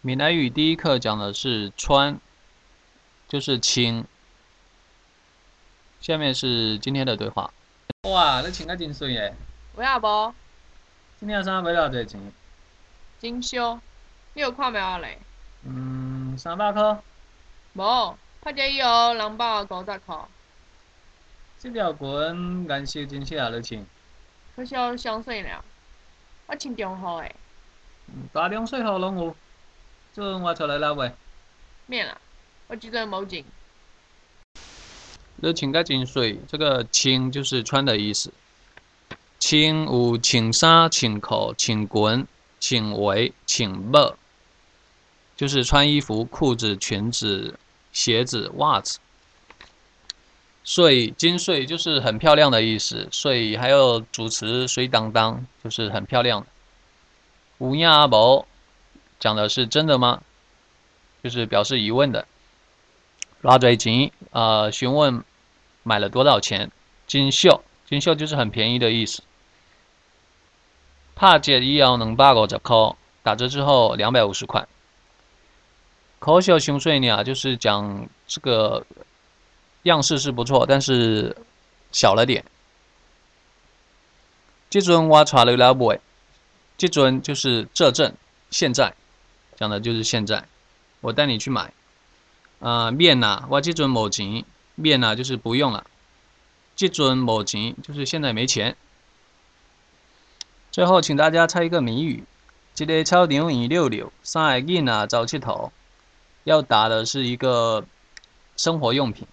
闽南语第一课讲的是穿，就是清。下面是今天的对话。哇，你穿得真水诶！有影无？今天衫买偌济钱？真俗，你有看袂咧？嗯，三百箍。无，拍者以后人百五十箍。这条裙颜色真适合你穿。可惜我上细了，我穿中号诶。大中细号拢有。这我出来了未？免啦，我即阵无钱。你穿甲真水，这个“清”就是穿的意思。清有穿衫、穿裤、穿裙、穿围、穿帽，就是穿衣服、裤子、裙子、鞋子、袜子。水金水就是很漂亮的意思。水还有主词水当当，就是很漂亮。有影无？讲的是真的吗？就是表示疑问的。拉嘴钱，呃，询问买了多少钱？金秀，金秀就是很便宜的意思。帕姐一要能八个折扣，打折之后两百五十块。可小熊碎鸟就是讲这个样式是不错，但是小了点。这尊我查了了不？这尊就是这阵现在。讲的就是现在，我带你去买，啊面呐，我这尊某钱，面呐就是不用了，这尊某钱就是现在没钱。最后，请大家猜一个谜语：这个操场一溜溜，三个囡仔走七头，要打的是一个生活用品。